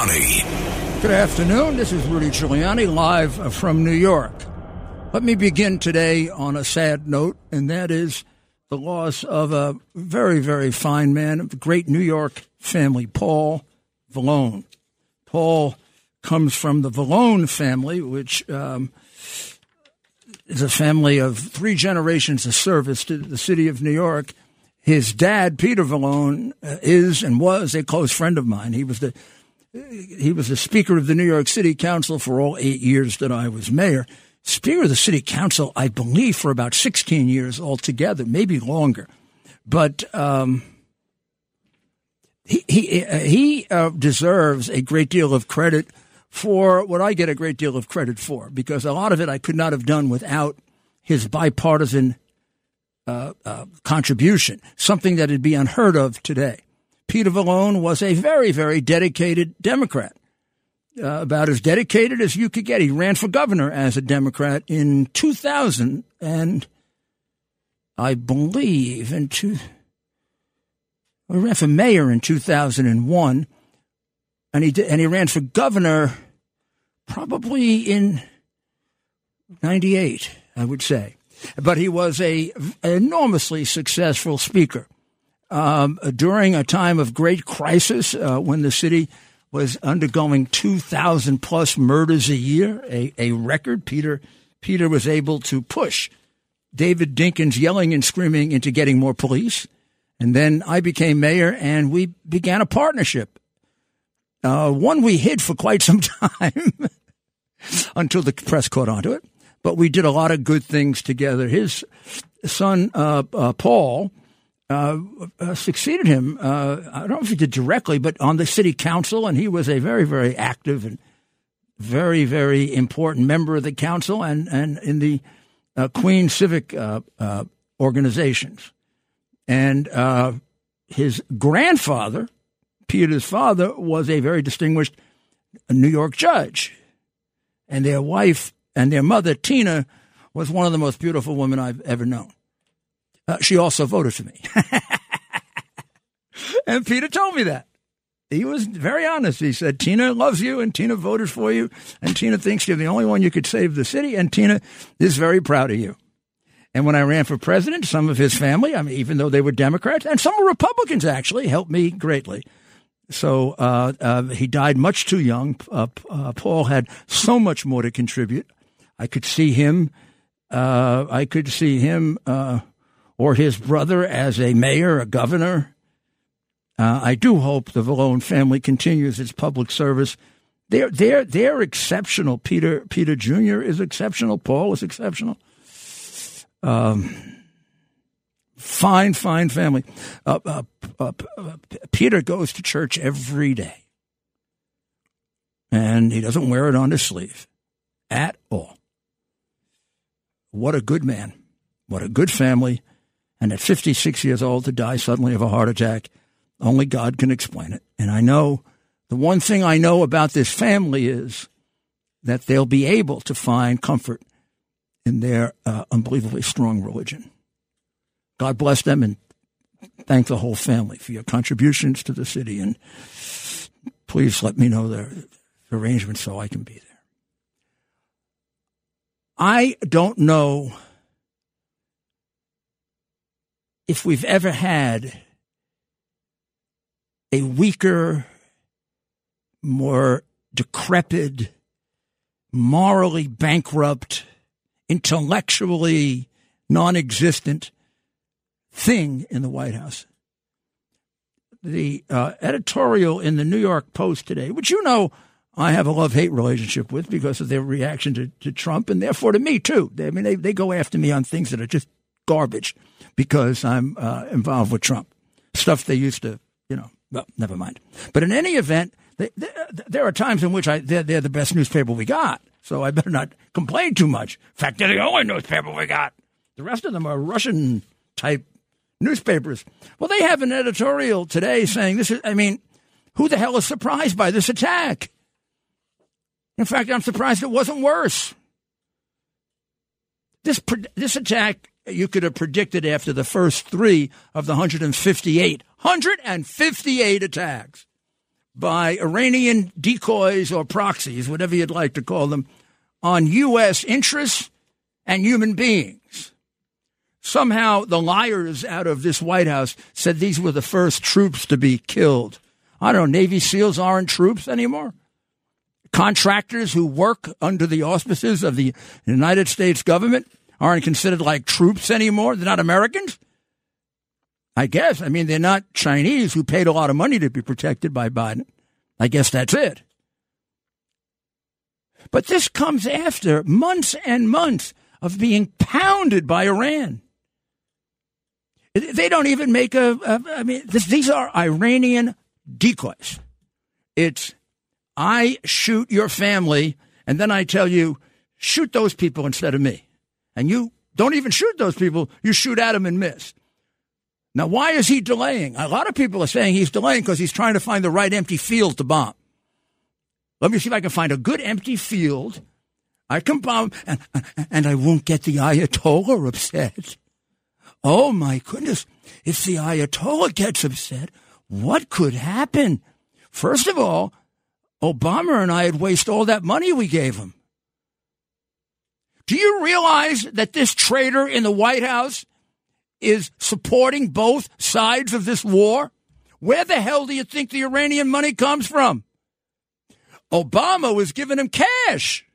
Giuliani. Good afternoon. This is Rudy Giuliani live from New York. Let me begin today on a sad note, and that is the loss of a very, very fine man of the great New York family, Paul Vallone. Paul comes from the Vallone family, which um, is a family of three generations of service to the city of New York. His dad, Peter Vallone, uh, is and was a close friend of mine. He was the he was the Speaker of the New York City Council for all eight years that I was mayor. Speaker of the City Council, I believe, for about 16 years altogether, maybe longer. But um, he he, he uh, deserves a great deal of credit for what I get a great deal of credit for, because a lot of it I could not have done without his bipartisan uh, uh, contribution, something that would be unheard of today. Peter Vallone was a very, very dedicated Democrat, uh, about as dedicated as you could get. He ran for governor as a Democrat in 2000, and I believe in two. He ran for mayor in 2001, and he did, and he ran for governor probably in 98, I would say. But he was a enormously successful speaker um, during a time of great crisis uh, when the city was undergoing 2,000 plus murders a year, a, a record. Peter Peter was able to push David Dinkins yelling and screaming into getting more police. And then I became mayor and we began a partnership. Uh, one we hid for quite some time until the press caught onto it. But we did a lot of good things together. His son, uh, uh, Paul, uh, uh, succeeded him. Uh, I don't know if he did directly, but on the city council, and he was a very, very active and very, very important member of the council and and in the uh, Queen civic uh, organizations. And his grandfather, Peter's father, was a very distinguished New York judge, and their wife and their mother, Tina, was one of the most beautiful women I've ever known. Uh, she also voted for me. and Peter told me that. He was very honest. He said, Tina loves you and Tina voted for you and Tina thinks you're the only one you could save the city and Tina is very proud of you. And when I ran for president, some of his family, I mean, even though they were Democrats and some were Republicans actually, helped me greatly. So uh, uh, he died much too young. Uh, uh Paul had so much more to contribute. I could see him. Uh, I could see him uh, or his brother as a mayor, a governor. Uh, I do hope the Vallone family continues its public service. They're they're they're exceptional. Peter Peter Jr. is exceptional. Paul is exceptional. Um, fine, fine family. Uh, uh, uh, Peter goes to church every day, and he doesn't wear it on his sleeve at all. What a good man! What a good family! And at 56 years old to die suddenly of a heart attack. Only God can explain it. And I know the one thing I know about this family is that they'll be able to find comfort in their uh, unbelievably strong religion. God bless them and thank the whole family for your contributions to the city. And please let me know the arrangements so I can be there. I don't know if we've ever had a weaker, more decrepit, morally bankrupt, intellectually non existent thing in the White House. The uh, editorial in the New York Post today, which you know I have a love hate relationship with because of their reaction to, to Trump and therefore to me too. They, I mean, they, they go after me on things that are just garbage because I'm uh, involved with Trump. Stuff they used to, you know, well, never mind. But in any event, they, they, there are times in which I, they're, they're, the best newspaper we got. So I better not complain too much. In fact, they're the only newspaper we got. The rest of them are Russian type newspapers. Well, they have an editorial today saying this is, I mean, who the hell is surprised by this attack? In fact, I'm surprised it wasn't worse. This, this attack you could have predicted after the first three of the 158, 158 attacks by Iranian decoys or proxies, whatever you'd like to call them, on U.S. interests and human beings. Somehow the liars out of this White House said these were the first troops to be killed. I don't know, Navy SEALs aren't troops anymore. Contractors who work under the auspices of the United States government aren't considered like troops anymore. They're not Americans. I guess. I mean, they're not Chinese who paid a lot of money to be protected by Biden. I guess that's it. But this comes after months and months of being pounded by Iran. They don't even make a. a I mean, this, these are Iranian decoys. It's I shoot your family, and then I tell you, shoot those people instead of me. And you don't even shoot those people, you shoot at them and miss. Now, why is he delaying? A lot of people are saying he's delaying because he's trying to find the right empty field to bomb. Let me see if I can find a good empty field. I can bomb, and, and I won't get the Ayatollah upset. Oh my goodness. If the Ayatollah gets upset, what could happen? First of all, Obama and I would waste all that money we gave him. Do you realize that this traitor in the White House is supporting both sides of this war? Where the hell do you think the Iranian money comes from? Obama was giving him cash.